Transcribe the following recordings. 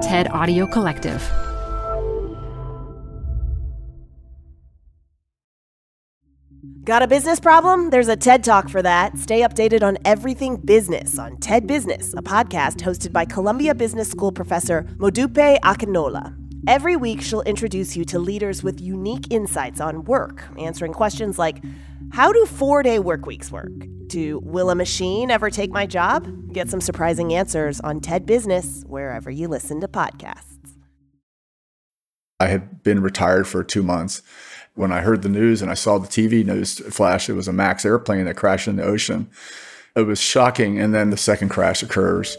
TED Audio Collective. Got a business problem? There's a TED Talk for that. Stay updated on everything business on TED Business, a podcast hosted by Columbia Business School professor Modupe Akinola. Every week, she'll introduce you to leaders with unique insights on work, answering questions like How do four day work weeks work? To Will a machine ever take my job? Get some surprising answers on TED Business, wherever you listen to podcasts. I had been retired for two months. When I heard the news and I saw the TV news flash, it was a MAX airplane that crashed in the ocean. It was shocking. And then the second crash occurs.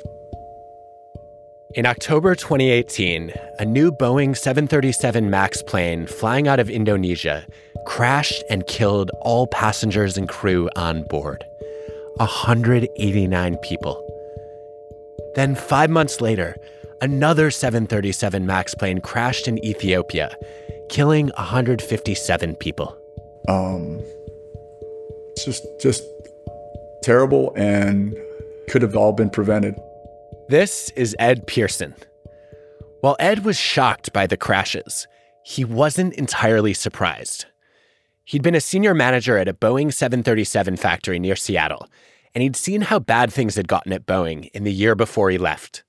In October 2018, a new Boeing 737 MAX plane flying out of Indonesia crashed and killed all passengers and crew on board 189 people. Then, five months later, another 737 MAX plane crashed in Ethiopia, killing 157 people. Um, it's just, just terrible and could have all been prevented. This is Ed Pierson. While Ed was shocked by the crashes, he wasn't entirely surprised. He'd been a senior manager at a Boeing 737 factory near Seattle, and he'd seen how bad things had gotten at Boeing in the year before he left.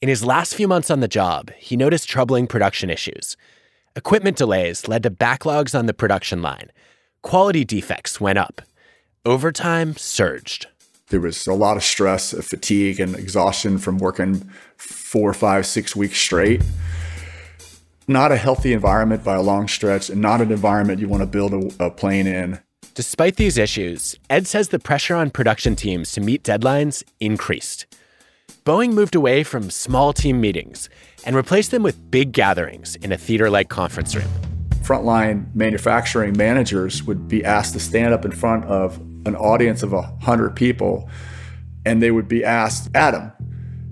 In his last few months on the job, he noticed troubling production issues. Equipment delays led to backlogs on the production line. Quality defects went up. Overtime surged. There was a lot of stress, fatigue, and exhaustion from working four, five, six weeks straight. Not a healthy environment by a long stretch, and not an environment you want to build a, a plane in. Despite these issues, Ed says the pressure on production teams to meet deadlines increased. Boeing moved away from small team meetings and replaced them with big gatherings in a theater like conference room. Frontline manufacturing managers would be asked to stand up in front of an audience of 100 people, and they would be asked, Adam,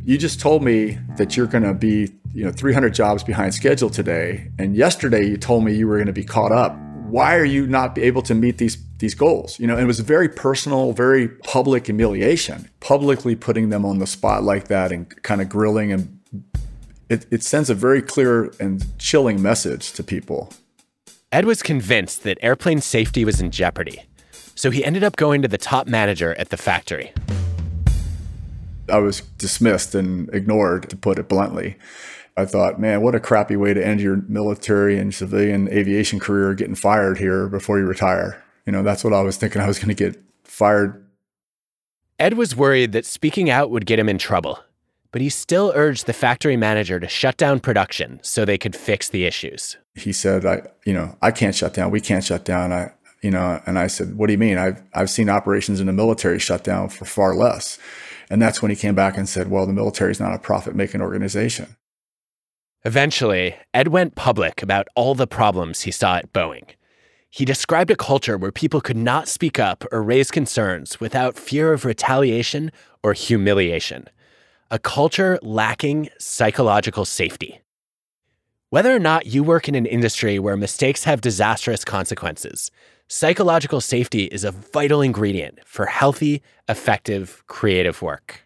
you just told me that you're going to be you know 300 jobs behind schedule today and yesterday you told me you were going to be caught up why are you not able to meet these these goals? You know and it was very personal very public humiliation publicly putting them on the spot like that and kind of grilling and it, it sends a very clear and chilling message to people. Ed was convinced that airplane safety was in jeopardy so he ended up going to the top manager at the factory. I was dismissed and ignored to put it bluntly I thought, man, what a crappy way to end your military and civilian aviation career getting fired here before you retire. You know, that's what I was thinking I was going to get fired. Ed was worried that speaking out would get him in trouble, but he still urged the factory manager to shut down production so they could fix the issues. He said, I, you know, I can't shut down. We can't shut down. I, you know, and I said, what do you mean? I've, I've seen operations in the military shut down for far less. And that's when he came back and said, well, the military is not a profit making organization. Eventually, Ed went public about all the problems he saw at Boeing. He described a culture where people could not speak up or raise concerns without fear of retaliation or humiliation, a culture lacking psychological safety. Whether or not you work in an industry where mistakes have disastrous consequences, psychological safety is a vital ingredient for healthy, effective, creative work.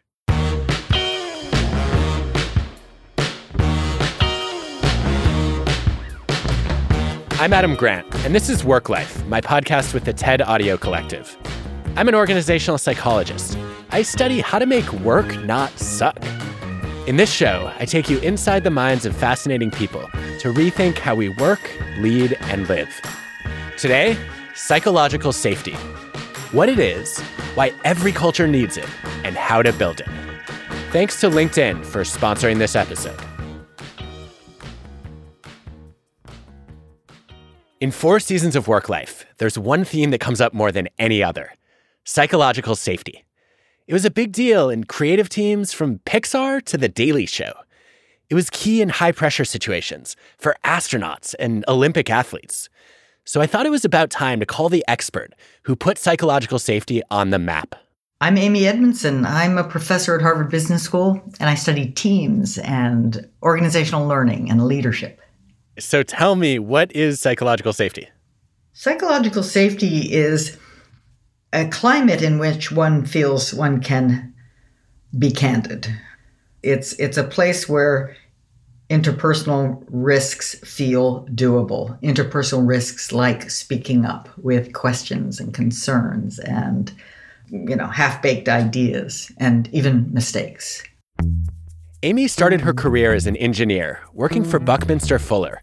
I'm Adam Grant, and this is Work Life, my podcast with the TED Audio Collective. I'm an organizational psychologist. I study how to make work not suck. In this show, I take you inside the minds of fascinating people to rethink how we work, lead, and live. Today, psychological safety what it is, why every culture needs it, and how to build it. Thanks to LinkedIn for sponsoring this episode. In four seasons of work life, there's one theme that comes up more than any other psychological safety. It was a big deal in creative teams from Pixar to The Daily Show. It was key in high pressure situations for astronauts and Olympic athletes. So I thought it was about time to call the expert who put psychological safety on the map. I'm Amy Edmondson. I'm a professor at Harvard Business School, and I study teams and organizational learning and leadership. So tell me, what is psychological safety? Psychological safety is a climate in which one feels one can be candid. It's it's a place where interpersonal risks feel doable. Interpersonal risks like speaking up with questions and concerns and you know, half-baked ideas and even mistakes. Amy started her career as an engineer, working for Buckminster Fuller,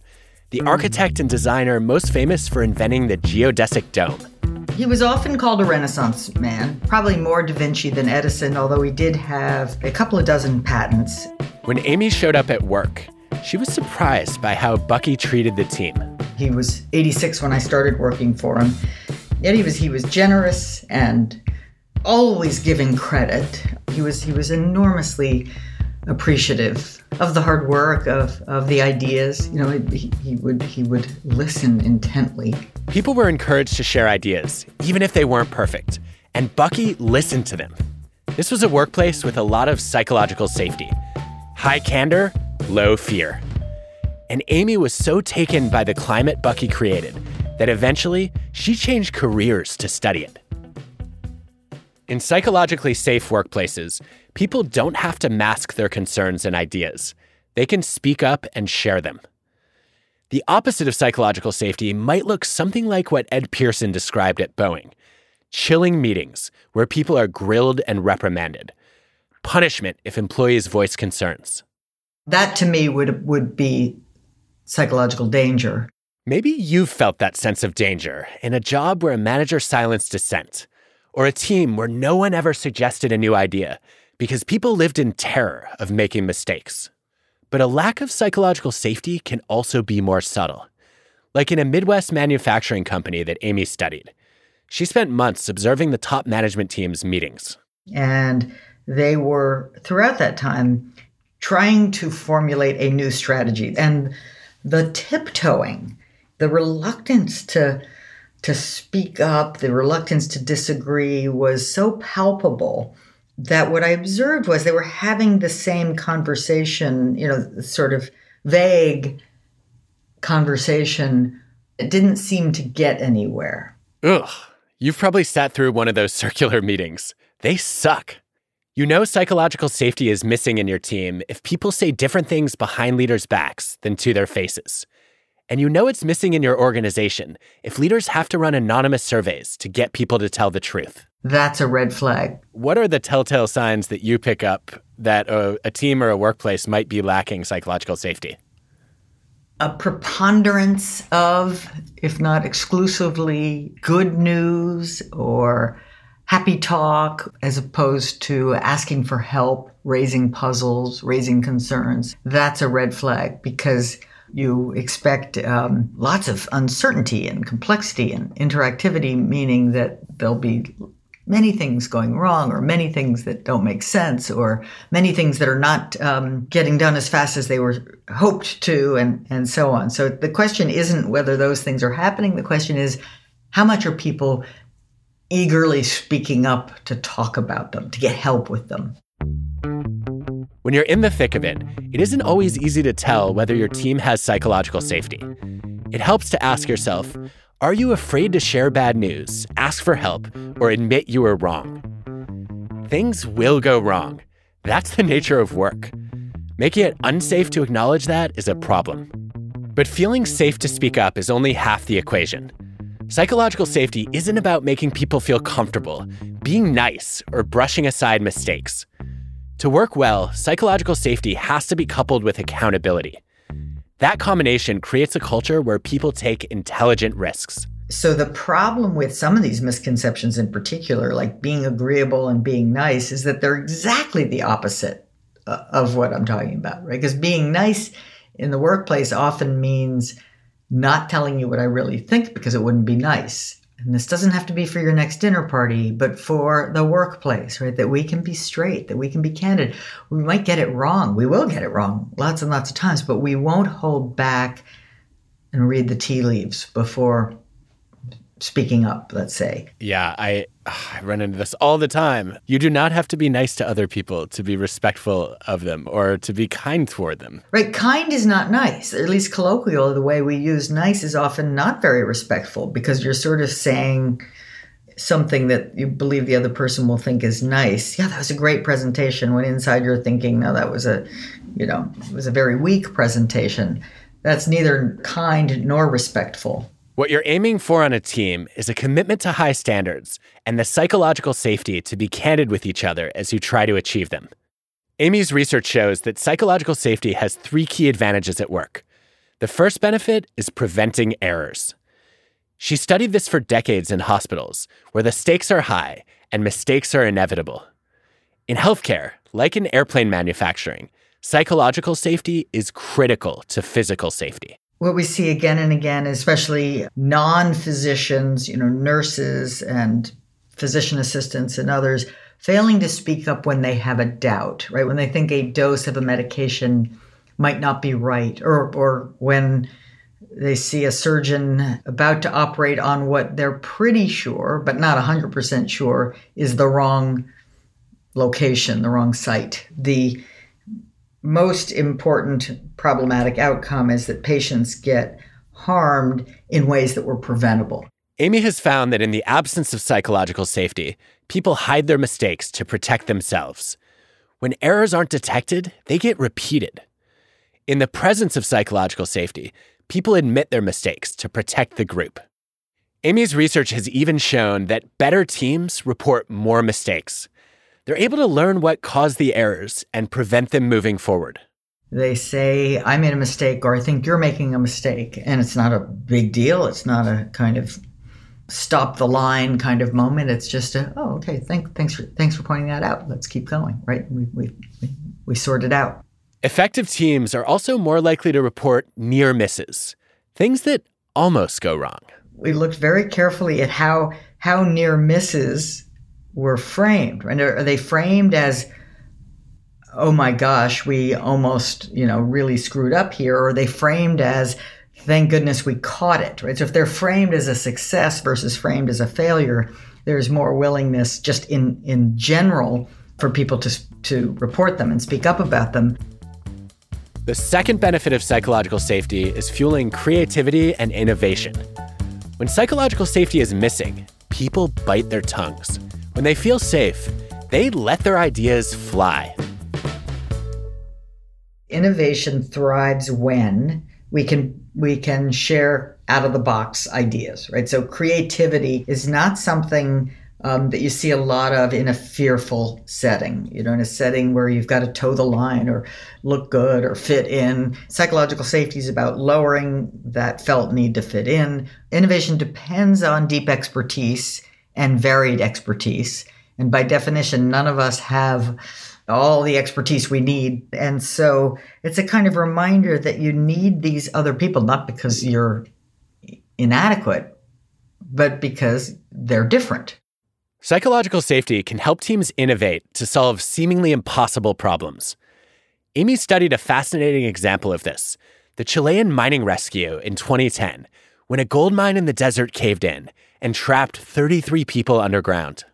the architect and designer most famous for inventing the geodesic dome. He was often called a Renaissance man, probably more Da Vinci than Edison, although he did have a couple of dozen patents. When Amy showed up at work, she was surprised by how Bucky treated the team. He was 86 when I started working for him. Yet he was he was generous and always giving credit. He was he was enormously appreciative of the hard work of, of the ideas. You know, he, he would he would listen intently. People were encouraged to share ideas, even if they weren't perfect, and Bucky listened to them. This was a workplace with a lot of psychological safety. High candor, low fear. And Amy was so taken by the climate Bucky created that eventually she changed careers to study it. In psychologically safe workplaces, people don't have to mask their concerns and ideas. They can speak up and share them. The opposite of psychological safety might look something like what Ed Pierson described at Boeing chilling meetings where people are grilled and reprimanded, punishment if employees voice concerns. That to me would, would be psychological danger. Maybe you've felt that sense of danger in a job where a manager silenced dissent or a team where no one ever suggested a new idea because people lived in terror of making mistakes. But a lack of psychological safety can also be more subtle. Like in a Midwest manufacturing company that Amy studied, she spent months observing the top management team's meetings. And they were, throughout that time, trying to formulate a new strategy. And the tiptoeing, the reluctance to to speak up, the reluctance to disagree was so palpable that what I observed was they were having the same conversation, you know, sort of vague conversation. It didn't seem to get anywhere. Ugh. You've probably sat through one of those circular meetings. They suck. You know psychological safety is missing in your team if people say different things behind leaders' backs than to their faces. And you know it's missing in your organization if leaders have to run anonymous surveys to get people to tell the truth. That's a red flag. What are the telltale signs that you pick up that a, a team or a workplace might be lacking psychological safety? A preponderance of, if not exclusively, good news or happy talk as opposed to asking for help, raising puzzles, raising concerns. That's a red flag because you expect um, lots of uncertainty and complexity and interactivity, meaning that there'll be many things going wrong or many things that don't make sense or many things that are not um, getting done as fast as they were hoped to and, and so on. So the question isn't whether those things are happening. The question is how much are people eagerly speaking up to talk about them to get help with them when you're in the thick of it, it isn't always easy to tell whether your team has psychological safety. It helps to ask yourself Are you afraid to share bad news, ask for help, or admit you were wrong? Things will go wrong. That's the nature of work. Making it unsafe to acknowledge that is a problem. But feeling safe to speak up is only half the equation. Psychological safety isn't about making people feel comfortable, being nice, or brushing aside mistakes. To work well, psychological safety has to be coupled with accountability. That combination creates a culture where people take intelligent risks. So, the problem with some of these misconceptions in particular, like being agreeable and being nice, is that they're exactly the opposite uh, of what I'm talking about, right? Because being nice in the workplace often means not telling you what I really think because it wouldn't be nice and this doesn't have to be for your next dinner party, but for the workplace, right? That we can be straight, that we can be candid. We might get it wrong. We will get it wrong lots and lots of times, but we won't hold back and read the tea leaves before speaking up, let's say. Yeah, I I run into this all the time. You do not have to be nice to other people to be respectful of them or to be kind toward them. Right, kind is not nice. At least colloquial, the way we use nice is often not very respectful because you're sort of saying something that you believe the other person will think is nice. Yeah, that was a great presentation. When inside you're thinking, no, that was a, you know, it was a very weak presentation. That's neither kind nor respectful. What you're aiming for on a team is a commitment to high standards and the psychological safety to be candid with each other as you try to achieve them. Amy's research shows that psychological safety has three key advantages at work. The first benefit is preventing errors. She studied this for decades in hospitals, where the stakes are high and mistakes are inevitable. In healthcare, like in airplane manufacturing, psychological safety is critical to physical safety. What we see again and again, especially non physicians, you know, nurses and physician assistants and others, failing to speak up when they have a doubt, right? When they think a dose of a medication might not be right, or, or when they see a surgeon about to operate on what they're pretty sure, but not 100% sure, is the wrong location, the wrong site. The most important problematic outcome is that patients get harmed in ways that were preventable. Amy has found that in the absence of psychological safety, people hide their mistakes to protect themselves. When errors aren't detected, they get repeated. In the presence of psychological safety, people admit their mistakes to protect the group. Amy's research has even shown that better teams report more mistakes. They're able to learn what caused the errors and prevent them moving forward. They say, I made a mistake, or I think you're making a mistake. And it's not a big deal. It's not a kind of stop the line kind of moment. It's just a, oh, okay, thank, thanks, for, thanks for pointing that out. Let's keep going, right? We, we, we sort it out. Effective teams are also more likely to report near misses, things that almost go wrong. We looked very carefully at how how near misses were framed. And are they framed as oh my gosh, we almost, you know, really screwed up here, or are they framed as thank goodness we caught it, right? So if they're framed as a success versus framed as a failure, there's more willingness just in in general for people to to report them and speak up about them. The second benefit of psychological safety is fueling creativity and innovation. When psychological safety is missing, people bite their tongues. When they feel safe, they let their ideas fly. Innovation thrives when we can we can share out of the box ideas, right? So creativity is not something um, that you see a lot of in a fearful setting, you know, in a setting where you've got to toe the line or look good or fit in. Psychological safety is about lowering that felt need to fit in. Innovation depends on deep expertise and varied expertise. And by definition, none of us have all the expertise we need. And so it's a kind of reminder that you need these other people, not because you're inadequate, but because they're different. Psychological safety can help teams innovate to solve seemingly impossible problems. Amy studied a fascinating example of this the Chilean mining rescue in 2010, when a gold mine in the desert caved in and trapped 33 people underground.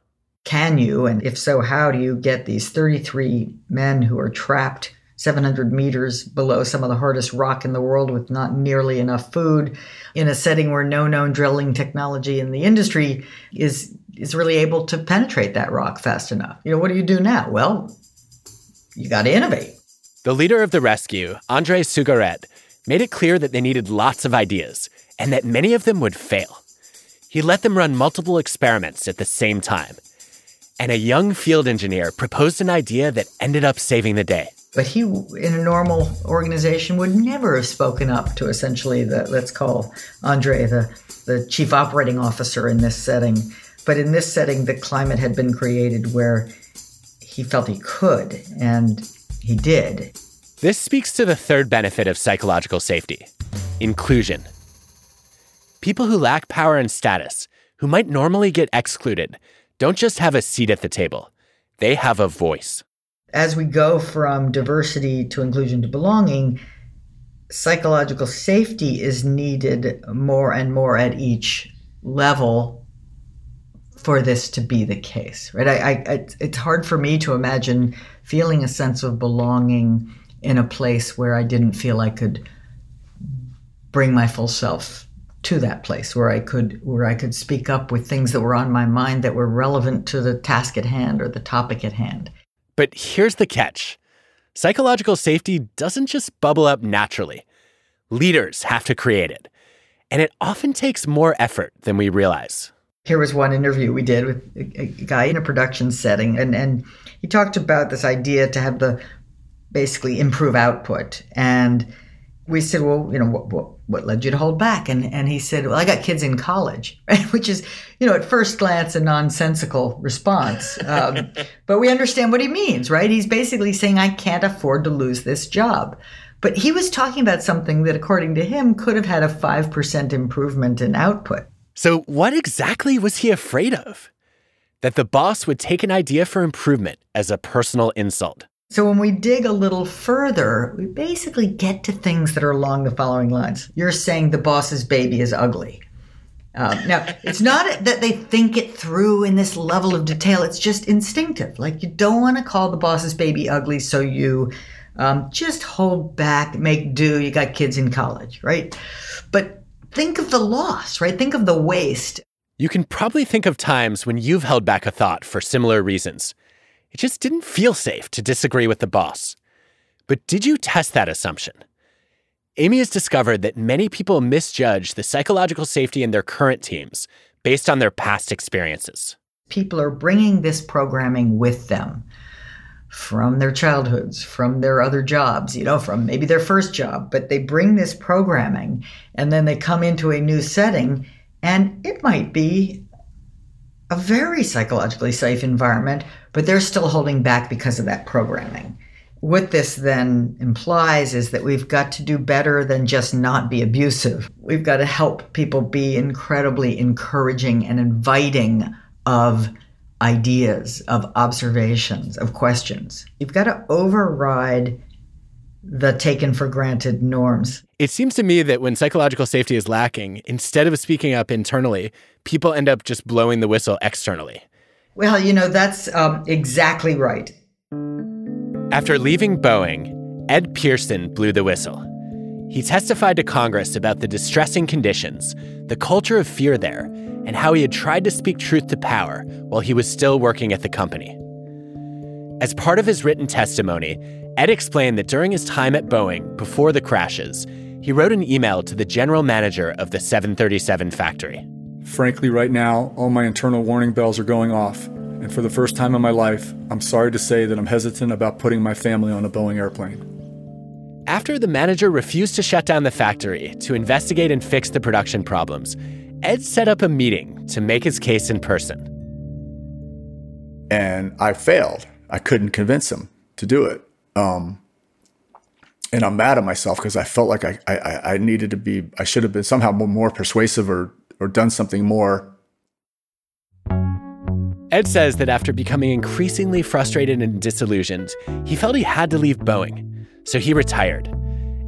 Can you, and if so, how do you get these 33 men who are trapped 700 meters below some of the hardest rock in the world with not nearly enough food in a setting where no known drilling technology in the industry is is really able to penetrate that rock fast enough. You know, what do you do now? Well, you got to innovate. The leader of the rescue, Andre Sougarret, made it clear that they needed lots of ideas and that many of them would fail. He let them run multiple experiments at the same time. And a young field engineer proposed an idea that ended up saving the day. But he, in a normal organization, would never have spoken up to essentially the, let's call Andre the, the chief operating officer in this setting but in this setting, the climate had been created where he felt he could, and he did. This speaks to the third benefit of psychological safety inclusion. People who lack power and status, who might normally get excluded, don't just have a seat at the table, they have a voice. As we go from diversity to inclusion to belonging, psychological safety is needed more and more at each level for this to be the case, right? I, I, it's hard for me to imagine feeling a sense of belonging in a place where I didn't feel I could bring my full self to that place where I could where I could speak up with things that were on my mind that were relevant to the task at hand or the topic at hand. But here's the catch. Psychological safety doesn't just bubble up naturally. Leaders have to create it. And it often takes more effort than we realize. Here was one interview we did with a, guy in a production setting, and, and he talked about this idea to have the basically improve output. And we said, well, you know, what, what, what led you to hold back? And, and he said, well, I got kids in college, which is, you know, at first glance, a nonsensical response. Um, but we understand what he means, right? He's basically saying, I can't afford to lose this job. But he was talking about something that, according to him, could have had a 5% improvement in output. So, what exactly was he afraid of? That the boss would take an idea for improvement as a personal insult. So when we dig a little further, we basically get to things that are along the following lines. You're saying the boss's baby is ugly. Um, now, it's not that they think it through in this level of detail. It's just instinctive. Like you don't want to call the boss's baby ugly, so you um, just hold back, make do. You got kids in college, right? But think of the loss, right? Think of the waste. You can probably think of times when you've held back a thought for similar reasons. It just didn't feel safe to disagree with the boss. But did you test that assumption? Amy has discovered that many people misjudge the psychological safety in their current teams based on their past experiences. People are bringing this programming with them from their childhoods, from their other jobs, you know, from maybe their first job, but they bring this programming and then they come into a new setting and it might be a very psychologically safe environment, but they're still holding back because of that programming. What this then implies is that we've got to do better than just not be abusive. We've got to help people be incredibly encouraging and inviting of ideas, of observations, of questions. You've got to override the taken for granted norms. It seems to me that when psychological safety is lacking, instead of speaking up internally, people end up just blowing the whistle externally. Well, you know, that's um, exactly right. After leaving Boeing, Ed Pierson blew the whistle. He testified to Congress about the distressing conditions, the culture of fear there, and how he had tried to speak truth to power while he was still working at the company. As part of his written testimony, Ed explained that during his time at Boeing, before the crashes, he wrote an email to the general manager of the 737 factory. Frankly, right now, all my internal warning bells are going off. And for the first time in my life, I'm sorry to say that I'm hesitant about putting my family on a Boeing airplane. After the manager refused to shut down the factory to investigate and fix the production problems, Ed set up a meeting to make his case in person. And I failed. I couldn't convince him to do it. Um, and I'm mad at myself because I felt like I, I, I needed to be, I should have been somehow more persuasive or, or done something more. Ed says that after becoming increasingly frustrated and disillusioned, he felt he had to leave Boeing, so he retired.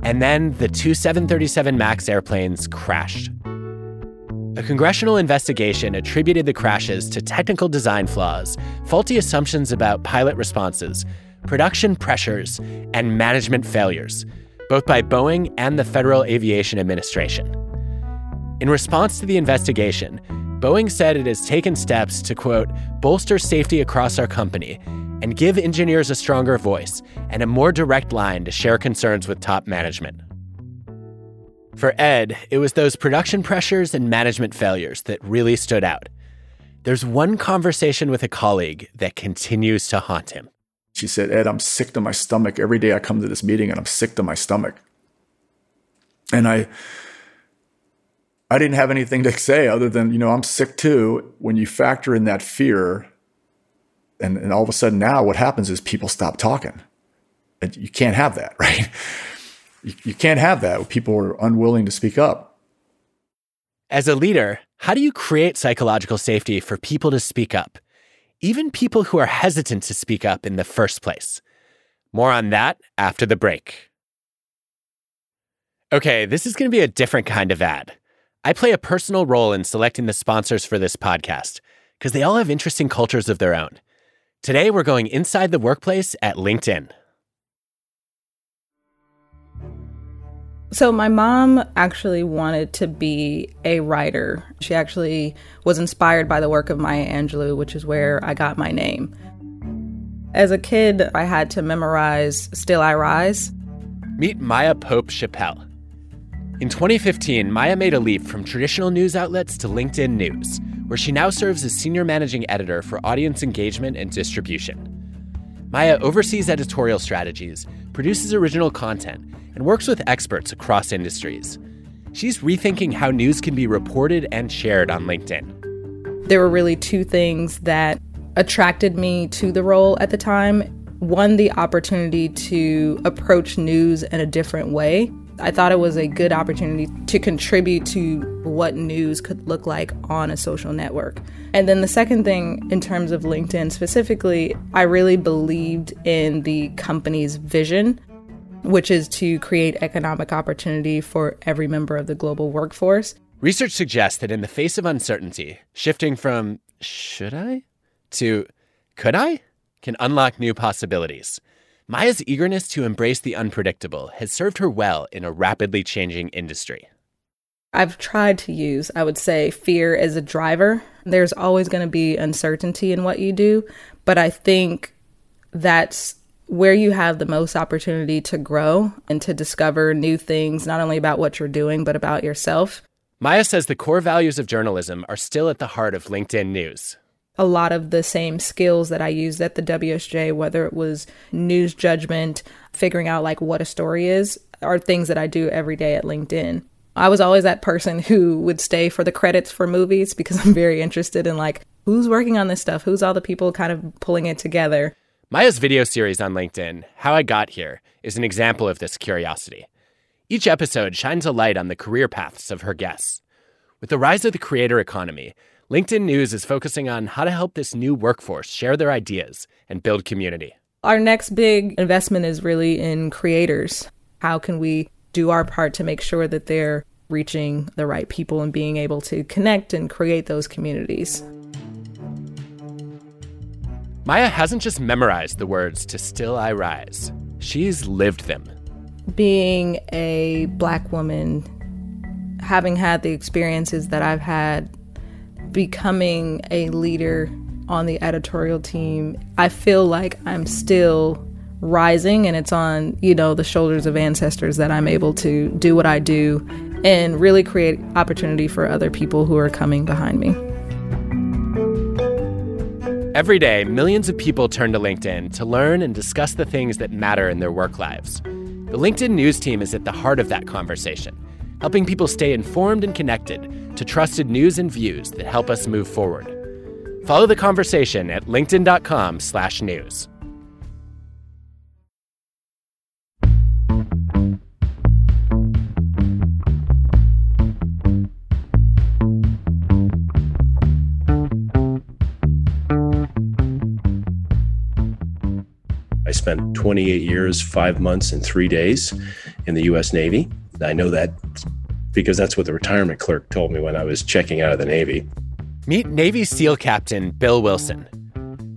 And then the two 737 MAX airplanes crashed. A congressional investigation attributed the crashes to technical design flaws, faulty assumptions about pilot responses, production pressures, and management failures, both by Boeing and the Federal Aviation Administration. In response to the investigation, Boeing said it has taken steps to, quote, bolster safety across our company and give engineers a stronger voice and a more direct line to share concerns with top management. For Ed, it was those production pressures and management failures that really stood out. There's one conversation with a colleague that continues to haunt him. She said, Ed, I'm sick to my stomach. Every day I come to this meeting and I'm sick to my stomach. And I I didn't have anything to say other than, you know, I'm sick too. When you factor in that fear, and, and all of a sudden now what happens is people stop talking. And you can't have that, right? You, you can't have that. People are unwilling to speak up. As a leader, how do you create psychological safety for people to speak up? even people who are hesitant to speak up in the first place. More on that after the break. Okay, this is going to be a different kind of ad. I play a personal role in selecting the sponsors for this podcast because they all have interesting cultures of their own. Today, we're going inside the workplace at LinkedIn. So, my mom actually wanted to be a writer. She actually was inspired by the work of Maya Angelou, which is where I got my name. As a kid, I had to memorize Still I Rise. Meet Maya Pope Chappell. In 2015, Maya made a leap from traditional news outlets to LinkedIn News, where she now serves as senior managing editor for audience engagement and distribution. Maya oversees editorial strategies, produces original content, and works with experts across industries. She's rethinking how news can be reported and shared on LinkedIn. There were really two things that attracted me to the role at the time. One, the opportunity to approach news in a different way. I thought it was a good opportunity to contribute to what news could look like on a social network. And then the second thing, in terms of LinkedIn specifically, I really believed in the company's vision which is to create economic opportunity for every member of the global workforce. Research suggests that in the face of uncertainty, shifting from should I to could I can unlock new possibilities. Maya's eagerness to embrace the unpredictable has served her well in a rapidly changing industry. I've tried to use, I would say, fear as a driver. There's always going to be uncertainty in what you do, but I think that's where you have the most opportunity to grow and to discover new things, not only about what you're doing, but about yourself. Maya says the core values of journalism are still at the heart of LinkedIn News. A lot of the same skills that I used at the WSJ, whether it was news judgment, figuring out like what a story is, are things that I do every day at LinkedIn. I was always that person who would stay for the credits for movies because I'm very interested in like who's working on this stuff, who's all the people kind of pulling it together. Maya's video series on LinkedIn, How I Got Here, is an example of this curiosity. Each episode shines a light on the career paths of her guests. With the rise of the creator economy, LinkedIn News is focusing on how to help this new workforce share their ideas and build community. Our next big investment is really in creators. How can we do our part to make sure that they're reaching the right people and being able to connect and create those communities? Maya hasn't just memorized the words to Still I Rise, she's lived them. Being a black woman, having had the experiences that I've had, becoming a leader on the editorial team, I feel like I'm still rising and it's on, you know, the shoulders of ancestors that I'm able to do what I do and really create opportunity for other people who are coming behind me. Every day, millions of people turn to LinkedIn to learn and discuss the things that matter in their work lives. The LinkedIn News team is at the heart of that conversation, helping people stay informed and connected to trusted news and views that help us move forward. Follow the conversation at linkedin.com/news. I spent 28 years, five months, and three days in the U.S. Navy. I know that because that's what the retirement clerk told me when I was checking out of the Navy. Meet Navy SEAL Captain Bill Wilson.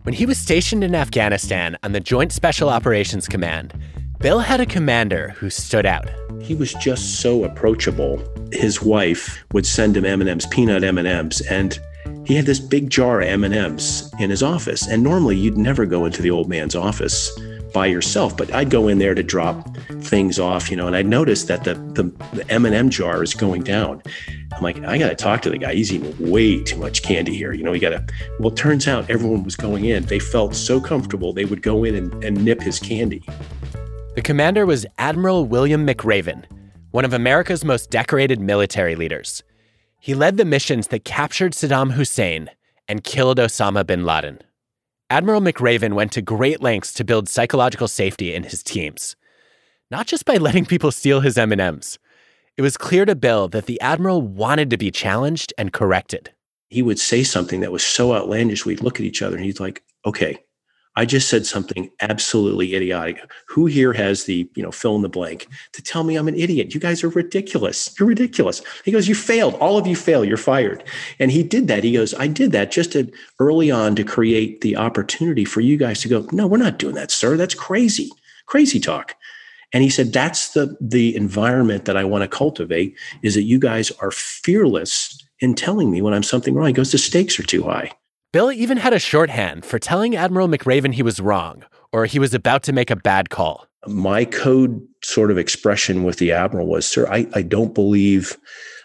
When he was stationed in Afghanistan on the Joint Special Operations Command, Bill had a commander who stood out. He was just so approachable. His wife would send him M&Ms, peanut M&Ms, and he had this big jar of M&Ms in his office. And normally you'd never go into the old man's office by yourself, but I'd go in there to drop things off, you know, and I noticed that the, the, the M&M jar is going down. I'm like, I got to talk to the guy. He's eating way too much candy here. You know, you got to. Well, turns out everyone was going in. They felt so comfortable they would go in and, and nip his candy. The commander was Admiral William McRaven, one of America's most decorated military leaders. He led the missions that captured Saddam Hussein and killed Osama bin Laden. Admiral McRaven went to great lengths to build psychological safety in his teams, not just by letting people steal his M&Ms. It was clear to Bill that the admiral wanted to be challenged and corrected. He would say something that was so outlandish, we'd look at each other and he's like, "Okay, I just said something absolutely idiotic. Who here has the, you know, fill in the blank to tell me I'm an idiot? You guys are ridiculous. You're ridiculous. He goes, You failed. All of you fail. You're fired. And he did that. He goes, I did that just to early on to create the opportunity for you guys to go, No, we're not doing that, sir. That's crazy. Crazy talk. And he said, that's the, the environment that I want to cultivate is that you guys are fearless in telling me when I'm something wrong. He goes, the stakes are too high. Bill even had a shorthand for telling Admiral McRaven he was wrong or he was about to make a bad call. My code sort of expression with the Admiral was, sir, I, I don't believe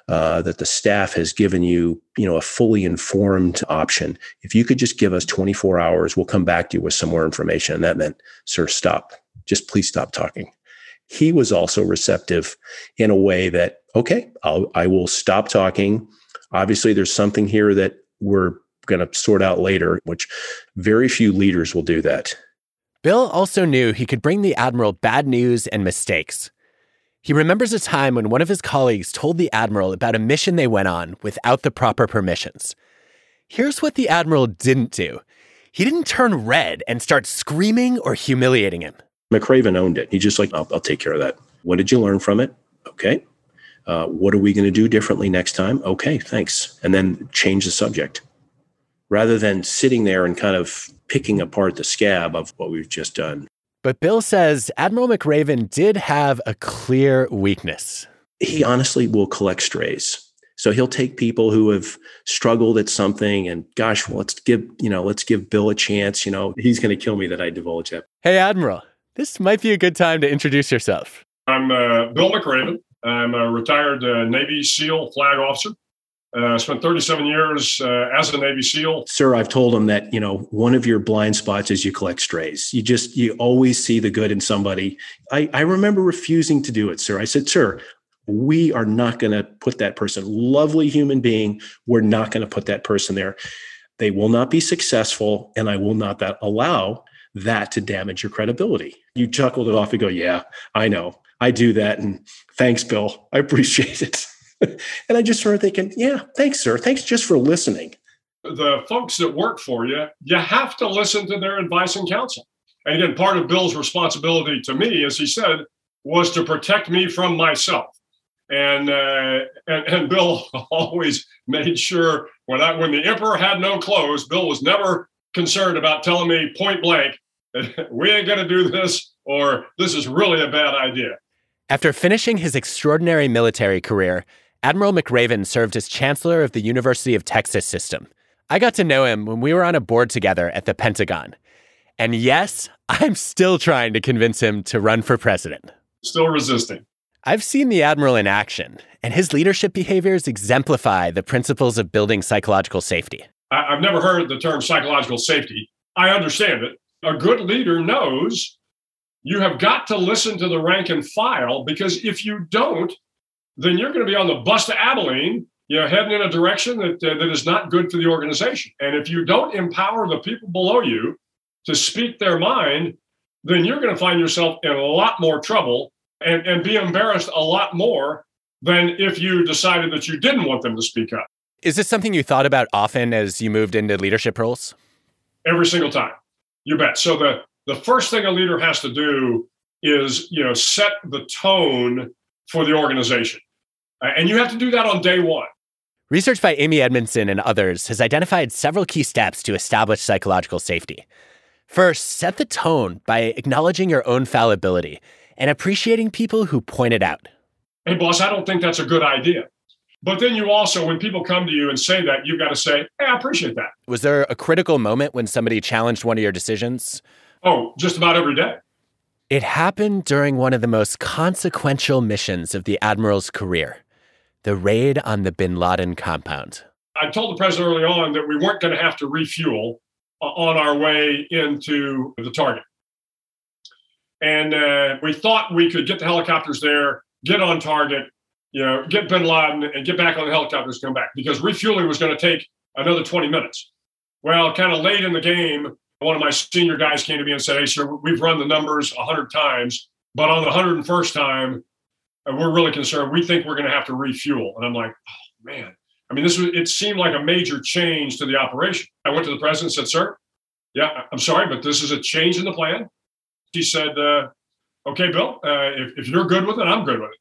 uh, that the staff has given you, you know, a fully informed option. If you could just give us 24 hours, we'll come back to you with some more information. And that meant, sir, stop. Just please stop talking he was also receptive in a way that, okay, I'll, I will stop talking. Obviously, there's something here that we're going to sort out later, which very few leaders will do that. Bill also knew he could bring the Admiral bad news and mistakes. He remembers a time when one of his colleagues told the Admiral about a mission they went on without the proper permissions. Here's what the Admiral didn't do he didn't turn red and start screaming or humiliating him. McRaven owned it. He just like, I'll, I'll take care of that. What did you learn from it? Okay. Uh, what are we going to do differently next time? Okay, thanks. And then change the subject rather than sitting there and kind of picking apart the scab of what we've just done. But Bill says Admiral McRaven did have a clear weakness. He honestly will collect strays. So he'll take people who have struggled at something and gosh, well, let's give, you know, let's give Bill a chance. You know, he's going to kill me that I divulge that. Hey, Admiral, this might be a good time to introduce yourself. I'm uh, Bill McRaven. I'm a retired uh, Navy SEAL flag officer. Uh, spent 37 years uh, as a Navy SEAL. Sir, I've told him that you know one of your blind spots is you collect strays. You just you always see the good in somebody. I, I remember refusing to do it, sir. I said, sir, we are not going to put that person. Lovely human being. We're not going to put that person there. They will not be successful, and I will not that allow that to damage your credibility. You chuckled it off and go, Yeah, I know. I do that. And thanks, Bill. I appreciate it. and I just started thinking, Yeah, thanks, sir. Thanks just for listening. The folks that work for you, you have to listen to their advice and counsel. And again, part of Bill's responsibility to me, as he said, was to protect me from myself. And, uh, and and Bill always made sure when I when the emperor had no clothes, Bill was never concerned about telling me point blank, we ain't going to do this, or this is really a bad idea. After finishing his extraordinary military career, Admiral McRaven served as Chancellor of the University of Texas System. I got to know him when we were on a board together at the Pentagon. And yes, I'm still trying to convince him to run for president. Still resisting. I've seen the Admiral in action, and his leadership behaviors exemplify the principles of building psychological safety. I, have never heard the term psychological safety. I understand it. A good leader knows you have got to listen to the rank and file because if you don't, then you're going to be on the bus to Abilene, you know, heading in a direction that, uh, that is not good for the organization. And if you don't empower the people below you to speak their mind, then you're going to find yourself in a lot more trouble and, and be embarrassed a lot more than if you decided that you didn't want them to speak up. Is this something you thought about often as you moved into leadership roles? Every single time. You bet. So the the first thing a leader has to do is, you know, set the tone for the organization. And you have to do that on day 1. Research by Amy Edmondson and others has identified several key steps to establish psychological safety. First, set the tone by acknowledging your own fallibility and appreciating people who point it out. Hey, boss, I don't think that's a good idea. But then you also, when people come to you and say that, you've got to say, hey, I appreciate that. Was there a critical moment when somebody challenged one of your decisions? Oh, just about every day. It happened during one of the most consequential missions of the Admiral's career the raid on the bin Laden compound. I told the president early on that we weren't going to have to refuel uh, on our way into the target. And uh, we thought we could get the helicopters there, get on target, you know, get bin Laden and get back on the helicopters, come back because refueling was going to take another 20 minutes. Well, kind of late in the game, one of my senior guys came to me and said, Hey, sir, we've run the numbers 100 times, but on the 101st time, uh, we're really concerned. We think we're going to have to refuel. And I'm like, Oh, man. I mean, this was, it seemed like a major change to the operation. I went to the president and said, Sir, yeah, I'm sorry, but this is a change in the plan. He said, uh, Okay, Bill, uh, if, if you're good with it, I'm good with it.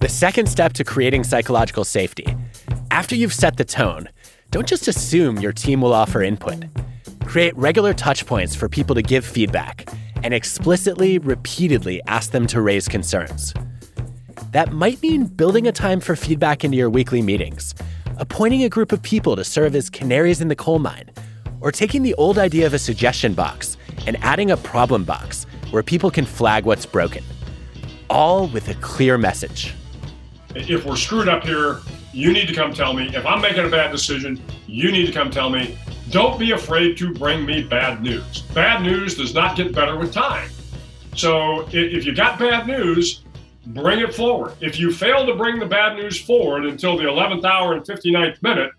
The second step to creating psychological safety after you've set the tone, don't just assume your team will offer input. Create regular touch points for people to give feedback and explicitly, repeatedly ask them to raise concerns. That might mean building a time for feedback into your weekly meetings, appointing a group of people to serve as canaries in the coal mine, or taking the old idea of a suggestion box and adding a problem box where people can flag what's broken. All with a clear message. If we're screwed up here, you need to come tell me. If I'm making a bad decision, you need to come tell me. Don't be afraid to bring me bad news. Bad news does not get better with time. So if you got bad news, bring it forward. If you fail to bring the bad news forward until the 11th hour and 59th minute,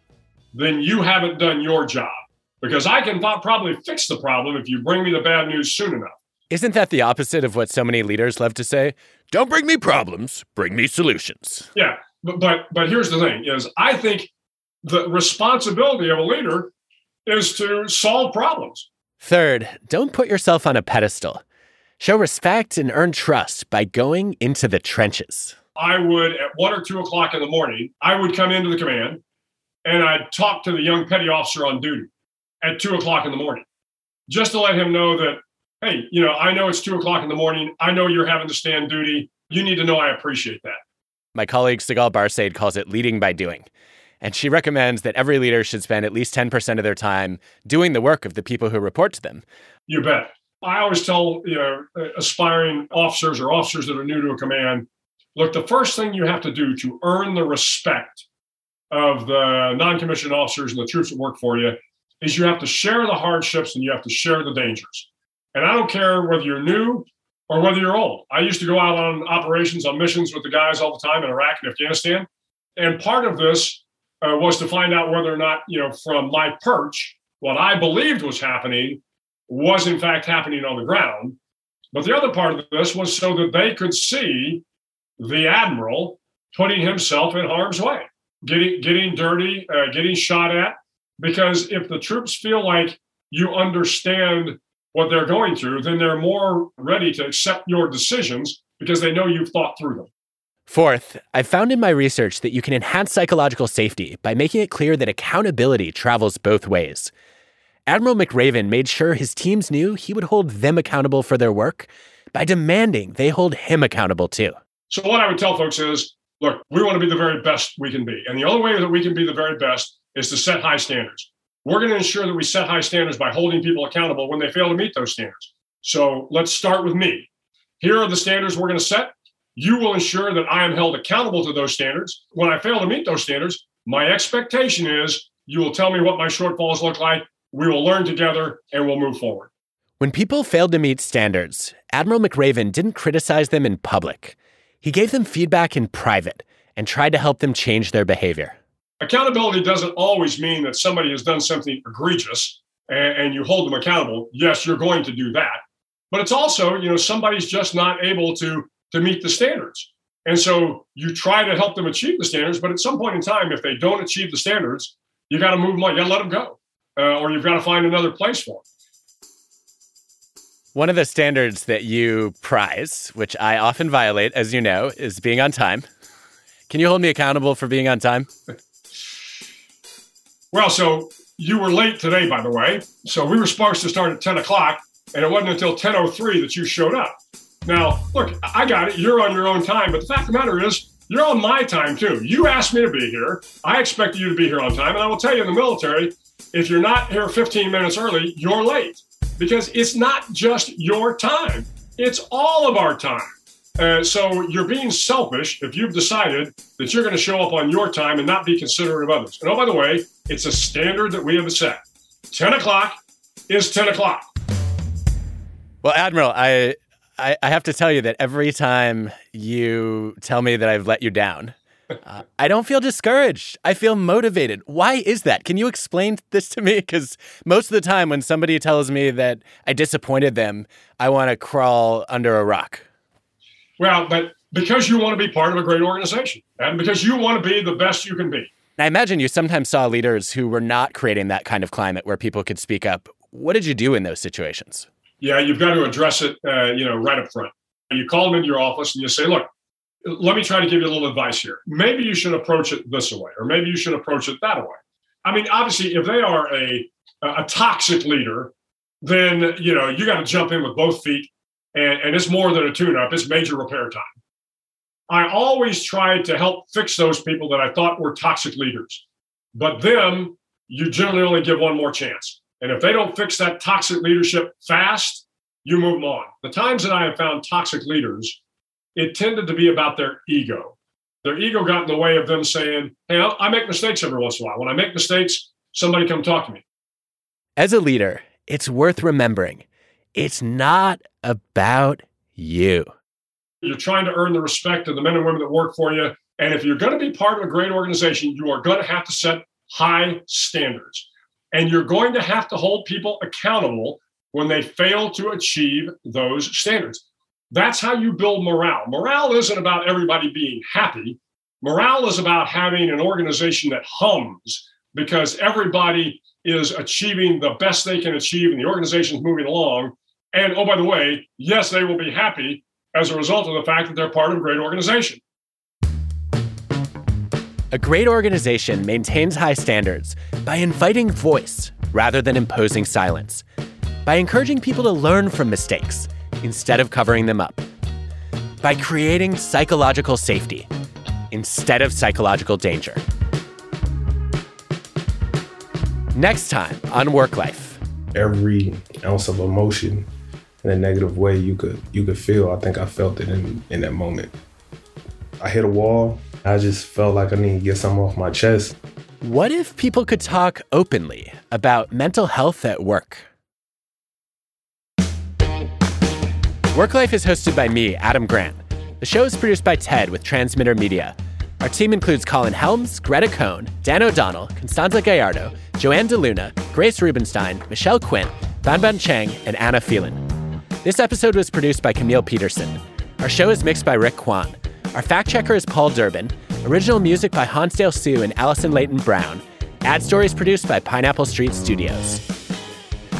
then you haven't done your job. Because I can probably fix the problem if you bring me the bad news soon enough. Isn't that the opposite of what so many leaders love to say? Don't bring me problems, bring me solutions. Yeah, but but, but here's the thing: is I think the responsibility of a leader is to solve problems. Third, don't put yourself on a pedestal. Show respect and earn trust by going into the trenches. I would, at one or two o'clock in the morning, I would come into the command and I'd talk to the young petty officer on duty at two o'clock in the morning, just to let him know that, hey, you know, I know it's two o'clock in the morning. I know you're having to stand duty. You need to know I appreciate that. My colleague Sigal Barsade calls it leading by doing. And she recommends that every leader should spend at least 10% of their time doing the work of the people who report to them. You bet. I always tell you know uh, aspiring officers or officers that are new to a command, look, the first thing you have to do to earn the respect of the non-commissioned officers and the troops that work for you is you have to share the hardships and you have to share the dangers. And I don't care whether you're new or whether you're old. I used to go out on operations on missions with the guys all the time in Iraq and Afghanistan. And part of this uh, was to find out whether or not, you know, from my perch, what I believed was happening was in fact happening on the ground. But the other part of this was so that they could see the admiral putting himself in harm's way, getting getting dirty, uh, getting shot at. Because if the troops feel like you understand what they're going through, then they're more ready to accept your decisions because they know you've thought through them. Fourth, I found in my research that you can enhance psychological safety by making it clear that accountability travels both ways. Admiral McRaven made sure his teams knew he would hold them accountable for their work by demanding they hold him accountable too. So, what I would tell folks is look, we want to be the very best we can be. And the only way that we can be the very best is to set high standards. We're going to ensure that we set high standards by holding people accountable when they fail to meet those standards. So, let's start with me. Here are the standards we're going to set. You will ensure that I am held accountable to those standards. When I fail to meet those standards, my expectation is you will tell me what my shortfalls look like we will learn together and we'll move forward. When people failed to meet standards, Admiral McRaven didn't criticize them in public. He gave them feedback in private and tried to help them change their behavior. Accountability doesn't always mean that somebody has done something egregious and, and you hold them accountable. Yes, you're going to do that. But it's also, you know, somebody's just not able to, to meet the standards. And so you try to help them achieve the standards, but at some point in time, if they don't achieve the standards, you got to move them on. You got to let them go uh, or you've got to find another place for them. One of the standards that you prize, which I often violate, as you know, is being on time. Can you hold me accountable for being on time? well, so you were late today, by the way. So we were supposed to start at 10 o'clock, and it wasn't until 10.03 that you showed up. Now, look, I got it. You're on your own time. But the fact of the matter is, you're on my time, too. You asked me to be here. I expect you to be here on time. And I will tell you, in the military, if you're not here 15 minutes early, you're late because it's not just your time, it's all of our time. Uh, so you're being selfish if you've decided that you're going to show up on your time and not be considerate of others. And oh, by the way, it's a standard that we have set. 10 o'clock is 10 o'clock. Well, Admiral, I, I, I have to tell you that every time you tell me that I've let you down, uh, I don't feel discouraged. I feel motivated. Why is that? Can you explain this to me? Because most of the time, when somebody tells me that I disappointed them, I want to crawl under a rock. Well, but because you want to be part of a great organization and because you want to be the best you can be. I imagine you sometimes saw leaders who were not creating that kind of climate where people could speak up. What did you do in those situations? Yeah, you've got to address it, uh, you know, right up front. You call them into your office and you say, "Look, let me try to give you a little advice here. Maybe you should approach it this way, or maybe you should approach it that way. I mean, obviously, if they are a a toxic leader, then you know you got to jump in with both feet, and, and it's more than a tune-up; it's major repair time. I always tried to help fix those people that I thought were toxic leaders, but them you generally only give one more chance. And if they don't fix that toxic leadership fast, you move them on. The times that I have found toxic leaders, it tended to be about their ego. Their ego got in the way of them saying, Hey, I make mistakes every once in a while. When I make mistakes, somebody come talk to me. As a leader, it's worth remembering it's not about you. You're trying to earn the respect of the men and women that work for you. And if you're going to be part of a great organization, you are going to have to set high standards. And you're going to have to hold people accountable when they fail to achieve those standards. That's how you build morale. Morale isn't about everybody being happy. Morale is about having an organization that hums because everybody is achieving the best they can achieve and the organization's moving along. And oh, by the way, yes, they will be happy as a result of the fact that they're part of a great organization. A great organization maintains high standards by inviting voice rather than imposing silence, by encouraging people to learn from mistakes instead of covering them up, by creating psychological safety instead of psychological danger. Next time on Work Life. Every ounce of emotion in a negative way you could you could feel, I think I felt it in, in that moment. I hit a wall I just felt like I need to get something off my chest. What if people could talk openly about mental health at work? Work Life is hosted by me, Adam Grant. The show is produced by TED with Transmitter Media. Our team includes Colin Helms, Gretta Cohn, Dan O'Donnell, Constanza Gallardo, Joanne DeLuna, Grace Rubenstein, Michelle Quint, Banban Chang, and Anna Phelan. This episode was produced by Camille Peterson. Our show is mixed by Rick Kwan. Our fact checker is Paul Durbin. Original music by Hansdale Hsu and Allison Leyton Brown. Ad stories produced by Pineapple Street Studios.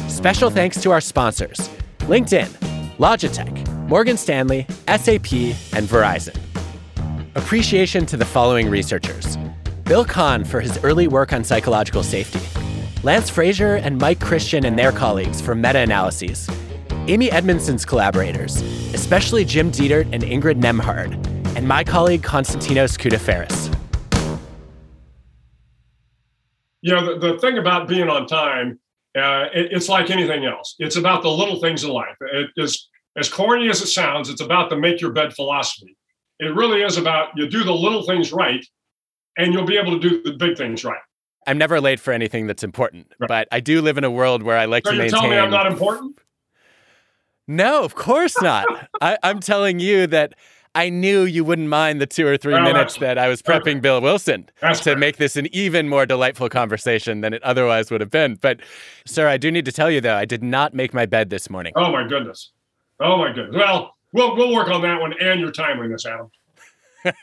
Special thanks to our sponsors LinkedIn, Logitech, Morgan Stanley, SAP, and Verizon. Appreciation to the following researchers Bill Kahn for his early work on psychological safety, Lance Frazier and Mike Christian and their colleagues for meta analyses, Amy Edmondson's collaborators, especially Jim Detert and Ingrid Nembhard, and my colleague Constantinos Coutifaris. You know, the, the thing about being on time, uh, it, it's like anything else. It's about the little things in life. It is as corny as it sounds. It's about the make your bed philosophy. It really is about you do the little things right, and you'll be able to do the big things right. I'm never late for anything that's important, right. but I do live in a world where I like so to you maintain. tell me I'm not important? No, of course not. I, I'm telling you that I knew you wouldn't mind the two or three minutes that I was prepping Bill Wilson that's to fair. make this an even more delightful conversation than it otherwise would have been. But, sir, I do need to tell you, though, I did not make my bed this morning. Oh, my goodness. Oh, my goodness. Well, we'll, we'll work on that one and your timeliness, Adam.